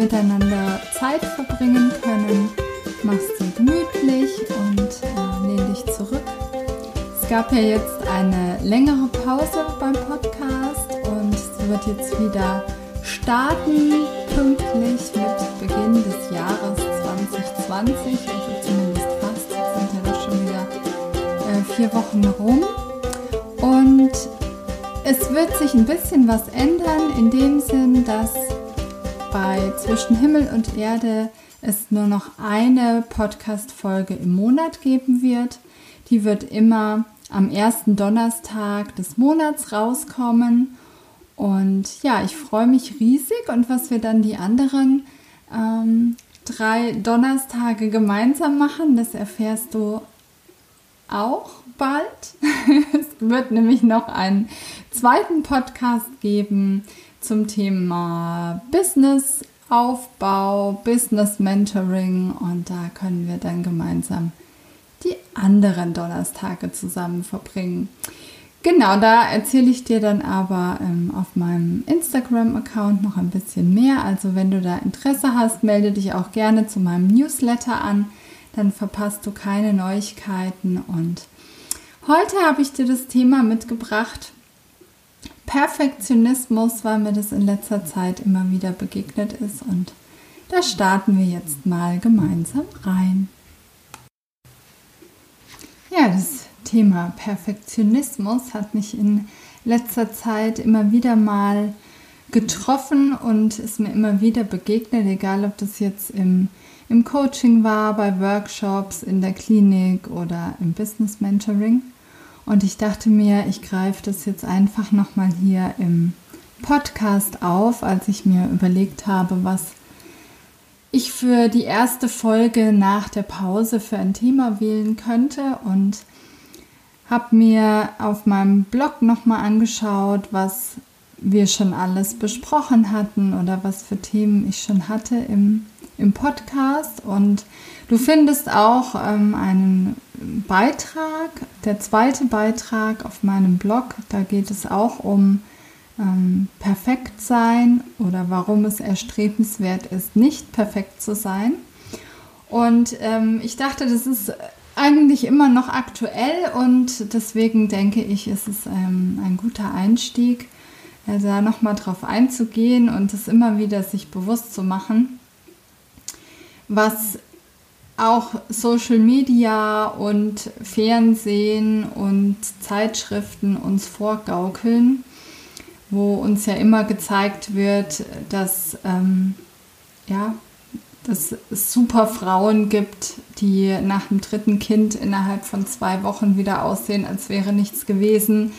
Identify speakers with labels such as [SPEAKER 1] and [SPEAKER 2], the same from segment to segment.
[SPEAKER 1] miteinander Zeit verbringen können. Mach's dir gemütlich und äh, lehn dich zurück. Es gab ja jetzt eine längere Pause beim Podcast wird jetzt wieder starten, pünktlich mit Beginn des Jahres 2020, also zumindest fast, sind ja doch schon wieder äh, vier Wochen rum. Und es wird sich ein bisschen was ändern, in dem Sinn, dass bei Zwischen Himmel und Erde es nur noch eine Podcast-Folge im Monat geben wird. Die wird immer am ersten Donnerstag des Monats rauskommen und ja, ich freue mich riesig und was wir dann die anderen ähm, drei Donnerstage gemeinsam machen, das erfährst du auch bald. es wird nämlich noch einen zweiten Podcast geben zum Thema Business Aufbau, Business Mentoring und da können wir dann gemeinsam die anderen Donnerstage zusammen verbringen. Genau, da erzähle ich dir dann aber ähm, auf meinem Instagram-Account noch ein bisschen mehr. Also wenn du da Interesse hast, melde dich auch gerne zu meinem Newsletter an. Dann verpasst du keine Neuigkeiten. Und heute habe ich dir das Thema mitgebracht. Perfektionismus, weil mir das in letzter Zeit immer wieder begegnet ist. Und da starten wir jetzt mal gemeinsam rein. Ja, das Thema Perfektionismus hat mich in letzter Zeit immer wieder mal getroffen und ist mir immer wieder begegnet, egal ob das jetzt im, im Coaching war, bei Workshops, in der Klinik oder im Business Mentoring. Und ich dachte mir, ich greife das jetzt einfach nochmal hier im Podcast auf, als ich mir überlegt habe, was ich für die erste Folge nach der Pause für ein Thema wählen könnte. Und habe mir auf meinem Blog nochmal angeschaut, was wir schon alles besprochen hatten oder was für Themen ich schon hatte im, im Podcast. Und du findest auch ähm, einen Beitrag, der zweite Beitrag auf meinem Blog. Da geht es auch um ähm, perfekt sein oder warum es erstrebenswert ist, nicht perfekt zu sein. Und ähm, ich dachte, das ist eigentlich immer noch aktuell und deswegen denke ich, ist es ähm, ein guter Einstieg, äh, da nochmal drauf einzugehen und es immer wieder sich bewusst zu machen, was auch Social Media und Fernsehen und Zeitschriften uns vorgaukeln, wo uns ja immer gezeigt wird, dass ähm, ja, dass es super Frauen gibt, die nach dem dritten Kind innerhalb von zwei Wochen wieder aussehen, als wäre nichts gewesen,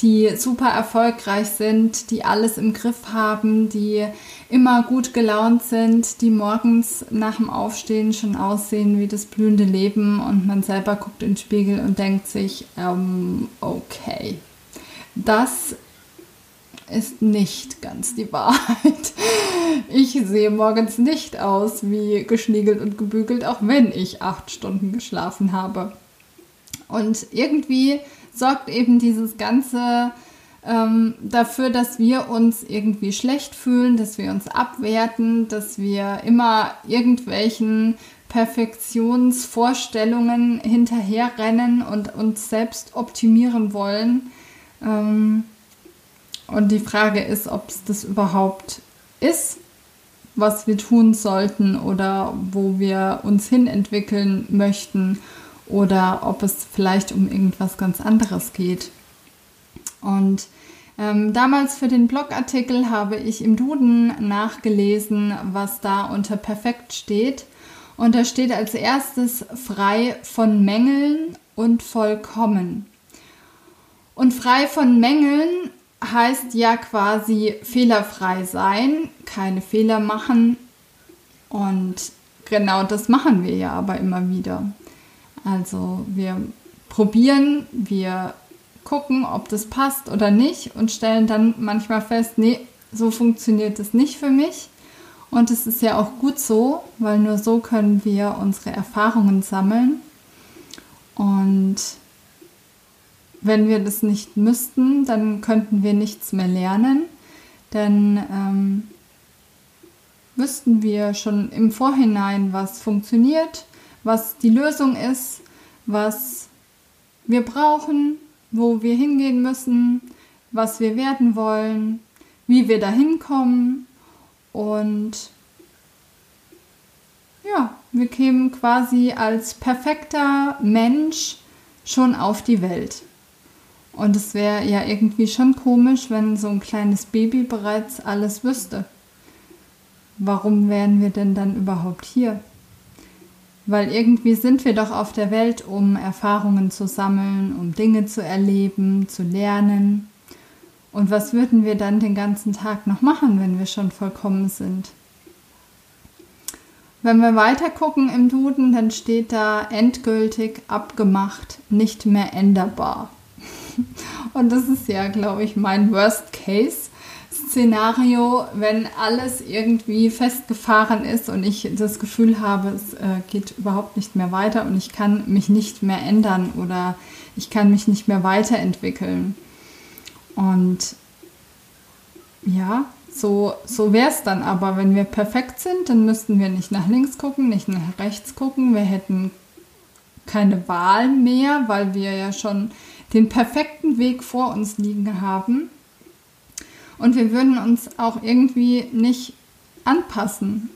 [SPEAKER 1] die super erfolgreich sind, die alles im Griff haben, die immer gut gelaunt sind, die morgens nach dem Aufstehen schon aussehen wie das blühende Leben und man selber guckt in den Spiegel und denkt sich, ähm, okay, das ist nicht ganz die Wahrheit. Ich sehe morgens nicht aus wie geschniegelt und gebügelt, auch wenn ich acht Stunden geschlafen habe. Und irgendwie sorgt eben dieses Ganze ähm, dafür, dass wir uns irgendwie schlecht fühlen, dass wir uns abwerten, dass wir immer irgendwelchen Perfektionsvorstellungen hinterherrennen und uns selbst optimieren wollen. Ähm, und die Frage ist, ob es das überhaupt ist, was wir tun sollten oder wo wir uns hin entwickeln möchten oder ob es vielleicht um irgendwas ganz anderes geht. Und ähm, damals für den Blogartikel habe ich im Duden nachgelesen, was da unter perfekt steht. Und da steht als erstes frei von Mängeln und vollkommen. Und frei von Mängeln heißt ja quasi fehlerfrei sein, keine Fehler machen. Und genau das machen wir ja aber immer wieder. Also wir probieren, wir gucken, ob das passt oder nicht und stellen dann manchmal fest, nee, so funktioniert es nicht für mich. Und es ist ja auch gut so, weil nur so können wir unsere Erfahrungen sammeln. Und wenn wir das nicht müssten, dann könnten wir nichts mehr lernen, denn ähm, wüssten wir schon im Vorhinein, was funktioniert, was die Lösung ist, was wir brauchen, wo wir hingehen müssen, was wir werden wollen, wie wir dahin kommen und ja, wir kämen quasi als perfekter Mensch schon auf die Welt. Und es wäre ja irgendwie schon komisch, wenn so ein kleines Baby bereits alles wüsste. Warum wären wir denn dann überhaupt hier? Weil irgendwie sind wir doch auf der Welt, um Erfahrungen zu sammeln, um Dinge zu erleben, zu lernen. Und was würden wir dann den ganzen Tag noch machen, wenn wir schon vollkommen sind? Wenn wir weiter gucken im Duden, dann steht da endgültig abgemacht, nicht mehr änderbar. Und das ist ja, glaube ich, mein Worst-Case-Szenario, wenn alles irgendwie festgefahren ist und ich das Gefühl habe, es äh, geht überhaupt nicht mehr weiter und ich kann mich nicht mehr ändern oder ich kann mich nicht mehr weiterentwickeln. Und ja, so, so wäre es dann aber. Wenn wir perfekt sind, dann müssten wir nicht nach links gucken, nicht nach rechts gucken. Wir hätten keine Wahl mehr, weil wir ja schon den perfekten Weg vor uns liegen haben. Und wir würden uns auch irgendwie nicht anpassen.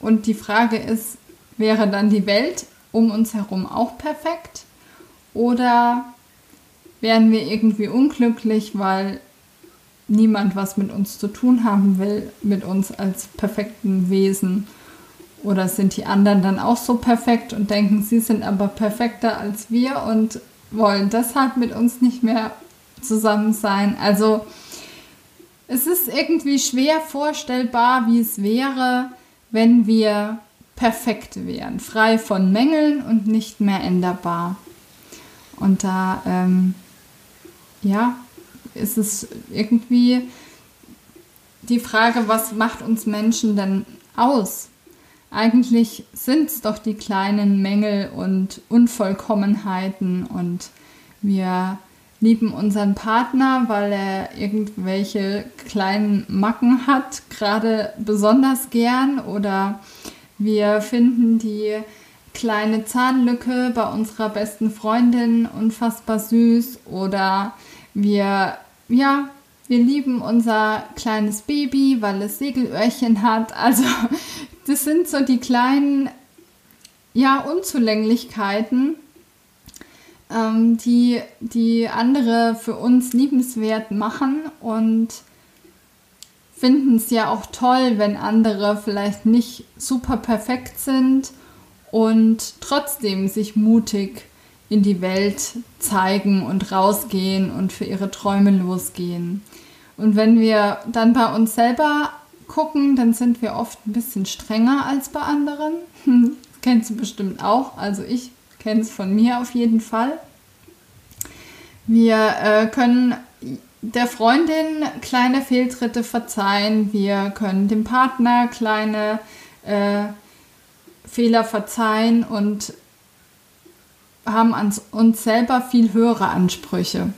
[SPEAKER 1] Und die Frage ist, wäre dann die Welt um uns herum auch perfekt? Oder wären wir irgendwie unglücklich, weil niemand was mit uns zu tun haben will, mit uns als perfekten Wesen. Oder sind die anderen dann auch so perfekt und denken, sie sind aber perfekter als wir und wollen deshalb mit uns nicht mehr zusammen sein? Also es ist irgendwie schwer vorstellbar, wie es wäre, wenn wir perfekt wären, frei von Mängeln und nicht mehr änderbar. Und da, ähm, ja, ist es irgendwie die Frage, was macht uns Menschen denn aus? Eigentlich sind es doch die kleinen Mängel und Unvollkommenheiten und wir lieben unseren Partner, weil er irgendwelche kleinen Macken hat, gerade besonders gern oder wir finden die kleine Zahnlücke bei unserer besten Freundin unfassbar süß oder wir, ja, wir lieben unser kleines Baby, weil es Segelöhrchen hat. Also das sind so die kleinen, ja, Unzulänglichkeiten, ähm, die, die andere für uns liebenswert machen und finden es ja auch toll, wenn andere vielleicht nicht super perfekt sind und trotzdem sich mutig in die Welt zeigen und rausgehen und für ihre Träume losgehen. Und wenn wir dann bei uns selber gucken, dann sind wir oft ein bisschen strenger als bei anderen. Kennst du bestimmt auch. Also ich kenne es von mir auf jeden Fall. Wir äh, können der Freundin kleine Fehltritte verzeihen. Wir können dem Partner kleine äh, Fehler verzeihen und haben an uns selber viel höhere Ansprüche.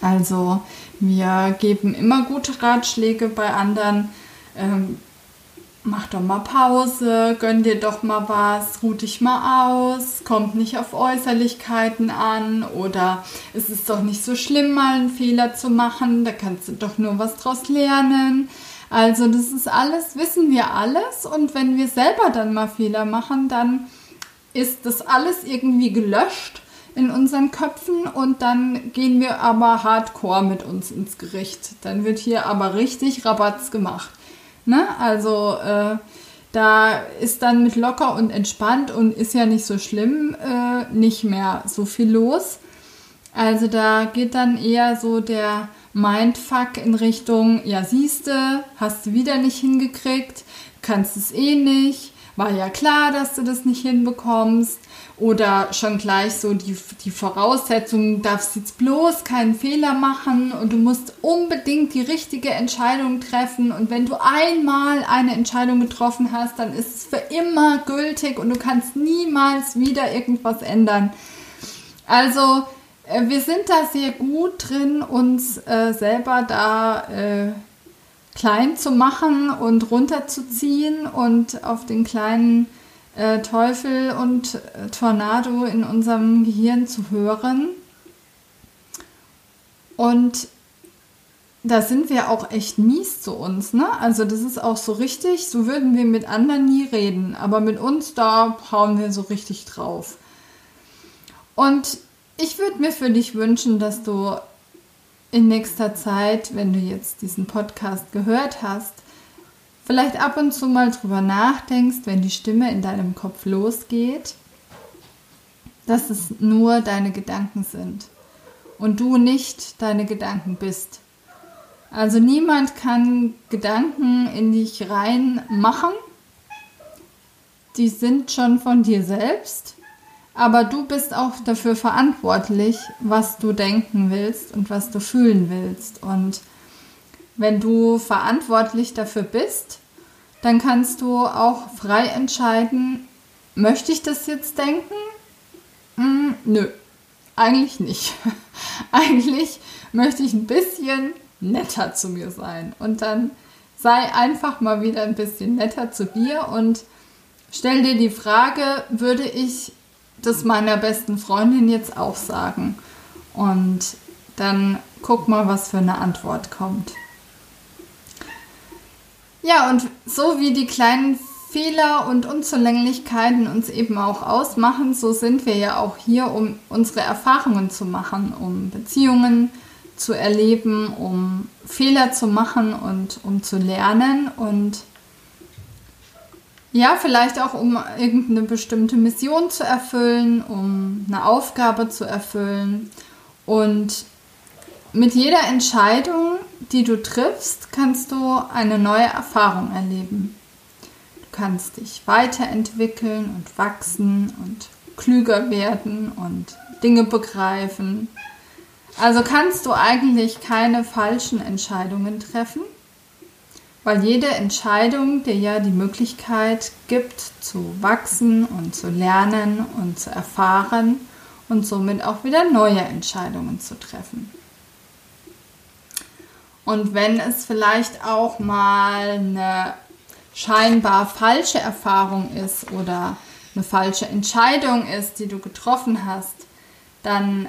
[SPEAKER 1] Also wir geben immer gute Ratschläge bei anderen. Ähm, mach doch mal Pause, gönn dir doch mal was, ruh dich mal aus, kommt nicht auf Äußerlichkeiten an oder es ist doch nicht so schlimm, mal einen Fehler zu machen, da kannst du doch nur was draus lernen. Also das ist alles, wissen wir alles und wenn wir selber dann mal Fehler machen, dann ist das alles irgendwie gelöscht in unseren Köpfen und dann gehen wir aber hardcore mit uns ins Gericht. Dann wird hier aber richtig Rabatz gemacht. Ne? Also äh, da ist dann mit locker und entspannt und ist ja nicht so schlimm, äh, nicht mehr so viel los. Also da geht dann eher so der Mindfuck in Richtung, ja siehste, hast du wieder nicht hingekriegt, kannst es eh nicht, war ja klar, dass du das nicht hinbekommst. Oder schon gleich so die, die Voraussetzung, du darfst jetzt bloß keinen Fehler machen und du musst unbedingt die richtige Entscheidung treffen. Und wenn du einmal eine Entscheidung getroffen hast, dann ist es für immer gültig und du kannst niemals wieder irgendwas ändern. Also äh, wir sind da sehr gut drin, uns äh, selber da äh, klein zu machen und runterzuziehen und auf den kleinen äh, Teufel und äh, Tornado in unserem Gehirn zu hören. Und da sind wir auch echt mies zu uns, ne? Also das ist auch so richtig, so würden wir mit anderen nie reden, aber mit uns da hauen wir so richtig drauf. Und ich würde mir für dich wünschen, dass du in nächster Zeit, wenn du jetzt diesen Podcast gehört hast, vielleicht ab und zu mal drüber nachdenkst, wenn die Stimme in deinem Kopf losgeht, dass es nur deine Gedanken sind und du nicht deine Gedanken bist. Also niemand kann Gedanken in dich rein machen. Die sind schon von dir selbst, aber du bist auch dafür verantwortlich, was du denken willst und was du fühlen willst. Und wenn du verantwortlich dafür bist, dann kannst du auch frei entscheiden, möchte ich das jetzt denken? Hm, nö, eigentlich nicht. eigentlich möchte ich ein bisschen netter zu mir sein. Und dann sei einfach mal wieder ein bisschen netter zu dir und stell dir die Frage, würde ich das meiner besten Freundin jetzt auch sagen? Und dann guck mal, was für eine Antwort kommt. Ja, und so wie die kleinen Fehler und Unzulänglichkeiten uns eben auch ausmachen, so sind wir ja auch hier, um unsere Erfahrungen zu machen, um Beziehungen zu erleben, um Fehler zu machen und um zu lernen und ja, vielleicht auch um irgendeine bestimmte Mission zu erfüllen, um eine Aufgabe zu erfüllen. Und mit jeder Entscheidung, die du triffst, kannst du eine neue Erfahrung erleben. Du kannst dich weiterentwickeln und wachsen und klüger werden und Dinge begreifen. Also kannst du eigentlich keine falschen Entscheidungen treffen, weil jede Entscheidung dir ja die Möglichkeit gibt zu wachsen und zu lernen und zu erfahren und somit auch wieder neue Entscheidungen zu treffen. Und wenn es vielleicht auch mal eine scheinbar falsche Erfahrung ist oder eine falsche Entscheidung ist, die du getroffen hast, dann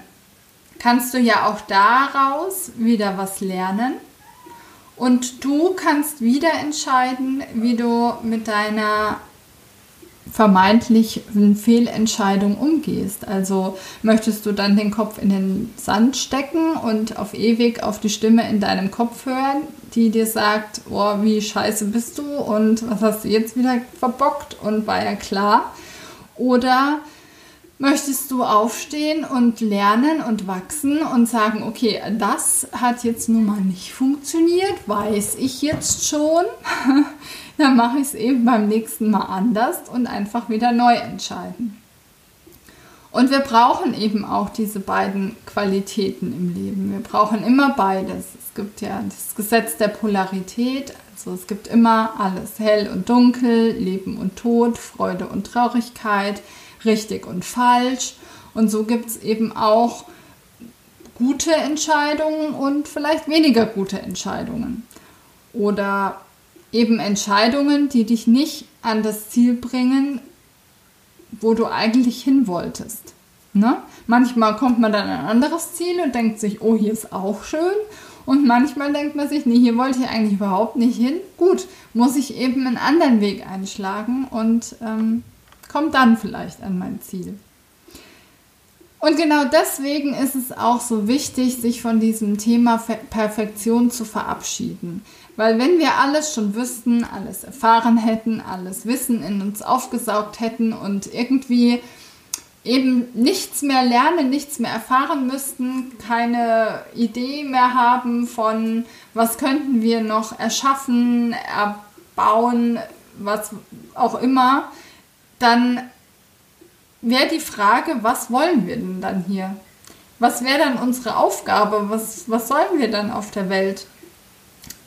[SPEAKER 1] kannst du ja auch daraus wieder was lernen. Und du kannst wieder entscheiden, wie du mit deiner vermeintlich Fehlentscheidung umgehst. Also möchtest du dann den Kopf in den Sand stecken und auf ewig auf die Stimme in deinem Kopf hören, die dir sagt, oh, wie scheiße bist du und was hast du jetzt wieder verbockt und war ja klar. Oder möchtest du aufstehen und lernen und wachsen und sagen, okay, das hat jetzt nun mal nicht funktioniert, weiß ich jetzt schon. dann mache ich es eben beim nächsten Mal anders und einfach wieder neu entscheiden. Und wir brauchen eben auch diese beiden Qualitäten im Leben. Wir brauchen immer beides. Es gibt ja das Gesetz der Polarität, also es gibt immer alles, hell und dunkel, Leben und Tod, Freude und Traurigkeit, richtig und falsch. Und so gibt es eben auch gute Entscheidungen und vielleicht weniger gute Entscheidungen. Oder eben Entscheidungen, die dich nicht an das Ziel bringen, wo du eigentlich hin wolltest. Ne? Manchmal kommt man dann an ein anderes Ziel und denkt sich, oh, hier ist auch schön. Und manchmal denkt man sich, nee, hier wollte ich eigentlich überhaupt nicht hin. Gut, muss ich eben einen anderen Weg einschlagen und ähm, komme dann vielleicht an mein Ziel. Und genau deswegen ist es auch so wichtig, sich von diesem Thema Perfektion zu verabschieden. Weil wenn wir alles schon wüssten, alles erfahren hätten, alles Wissen in uns aufgesaugt hätten und irgendwie eben nichts mehr lernen, nichts mehr erfahren müssten, keine Idee mehr haben von, was könnten wir noch erschaffen, erbauen, was auch immer, dann wäre die Frage, was wollen wir denn dann hier? Was wäre dann unsere Aufgabe? Was, was sollen wir dann auf der Welt?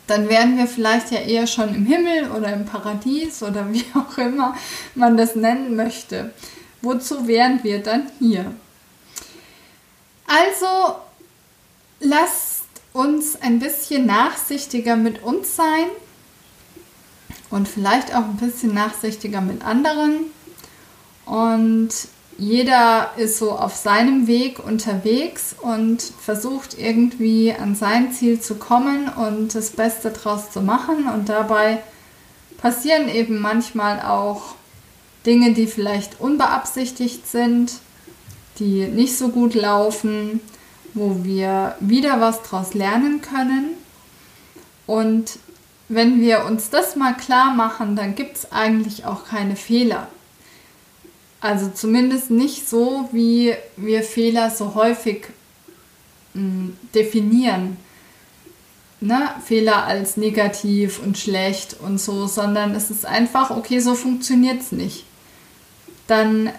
[SPEAKER 1] Dann wären wir vielleicht ja eher schon im Himmel oder im Paradies oder wie auch immer man das nennen möchte. Wozu wären wir dann hier? Also lasst uns ein bisschen nachsichtiger mit uns sein und vielleicht auch ein bisschen nachsichtiger mit anderen. Und jeder ist so auf seinem Weg unterwegs und versucht irgendwie an sein Ziel zu kommen und das Beste draus zu machen. Und dabei passieren eben manchmal auch Dinge, die vielleicht unbeabsichtigt sind, die nicht so gut laufen, wo wir wieder was draus lernen können. Und wenn wir uns das mal klar machen, dann gibt es eigentlich auch keine Fehler. Also zumindest nicht so, wie wir Fehler so häufig mh, hm, definieren. Ne? Fehler als negativ und schlecht und so, sondern es ist einfach, okay, so funktioniert es nicht. Dann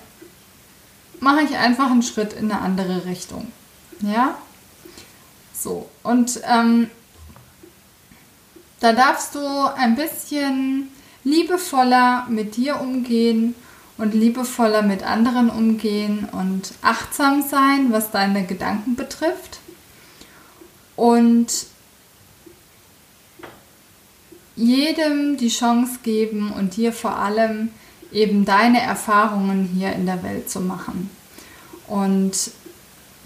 [SPEAKER 1] mache ich einfach einen Schritt in eine andere Richtung. Ja? So, und ähm, da darfst du ein bisschen liebevoller mit dir umgehen und liebevoller mit anderen umgehen und achtsam sein, was deine Gedanken betrifft. Und jedem die Chance geben und dir vor allem eben deine Erfahrungen hier in der Welt zu machen. Und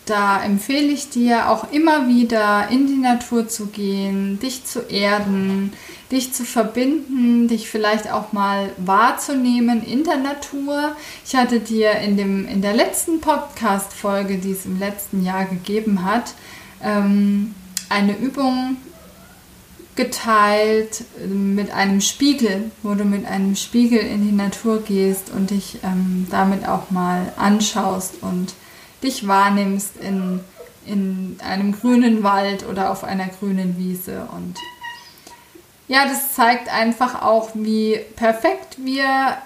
[SPEAKER 1] da empfehle ich dir auch immer wieder in die Natur zu gehen, dich zu erden, dich zu verbinden, dich vielleicht auch mal wahrzunehmen in der Natur. Ich hatte dir in, dem, in der letzten Podcast-Folge, die es im letzten Jahr gegeben hat, ähm, eine Übung geteilt mit einem Spiegel, wo du mit einem Spiegel in die Natur gehst und dich ähm, damit auch mal anschaust und dich wahrnimmst in, in einem grünen Wald oder auf einer grünen Wiese. Und ja, das zeigt einfach auch, wie perfekt wir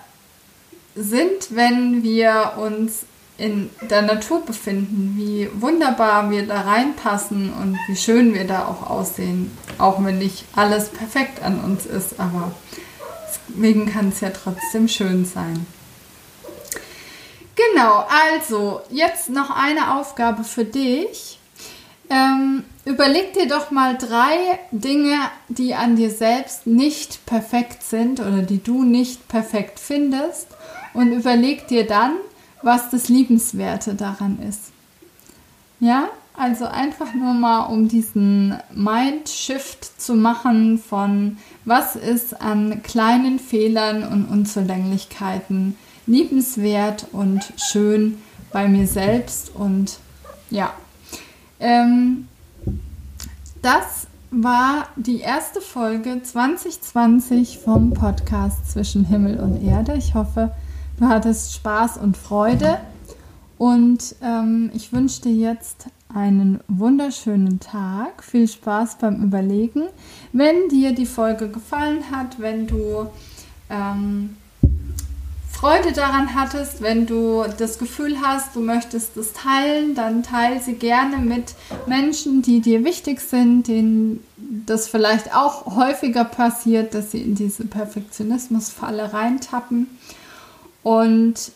[SPEAKER 1] sind, wenn wir uns in der Natur befinden, wie wunderbar wir da reinpassen und wie schön wir da auch aussehen, auch wenn nicht alles perfekt an uns ist, aber deswegen kann es ja trotzdem schön sein. Genau, also jetzt noch eine Aufgabe für dich. Ähm, überleg dir doch mal drei Dinge, die an dir selbst nicht perfekt sind oder die du nicht perfekt findest und überleg dir dann, was das Liebenswerte daran ist. Ja, also einfach nur mal, um diesen Mind-Shift zu machen von, was ist an kleinen Fehlern und Unzulänglichkeiten liebenswert und schön bei mir selbst. Und ja, ähm, das war die erste Folge 2020 vom Podcast Zwischen Himmel und Erde. Ich hoffe, du hattest Spaß und Freude. Und ähm, ich wünsche dir jetzt einen wunderschönen Tag. Viel Spaß beim Überlegen. Wenn dir die Folge gefallen hat, wenn du ähm, Freude daran hattest, wenn du das Gefühl hast, du möchtest es teilen, dann teile sie gerne mit Menschen, die dir wichtig sind, denen das vielleicht auch häufiger passiert, dass sie in diese Perfektionismusfalle reintappen. Und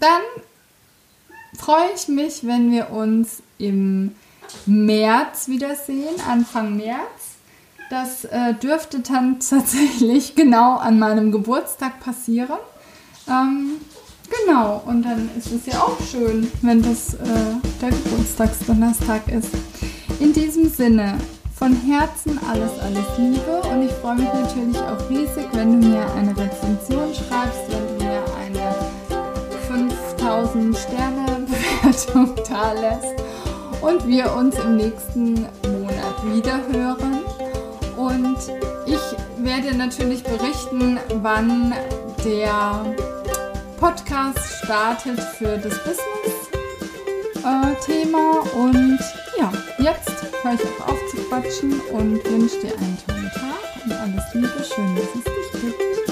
[SPEAKER 1] dann freue ich mich, wenn wir uns im März wiedersehen, Anfang März. Das äh, dürfte dann tatsächlich genau an meinem Geburtstag passieren. Ähm, genau, und dann ist es ja auch schön, wenn das äh, der Geburtstagsdonnerstag ist. In diesem Sinne, von Herzen alles, alles Liebe und ich freue mich natürlich auch riesig, wenn du mir eine Rezension schreibst, wenn du mir eine 5000 Sterne Bewertung da lässt und wir uns im nächsten Monat wieder hören. Und ich werde natürlich berichten, wann der Podcast startet für das Business-Thema. und ja, jetzt höre ich auch auf zu quatschen und wünsche dir einen tollen Tag und alles Liebe. Schön, dass es dich gibt.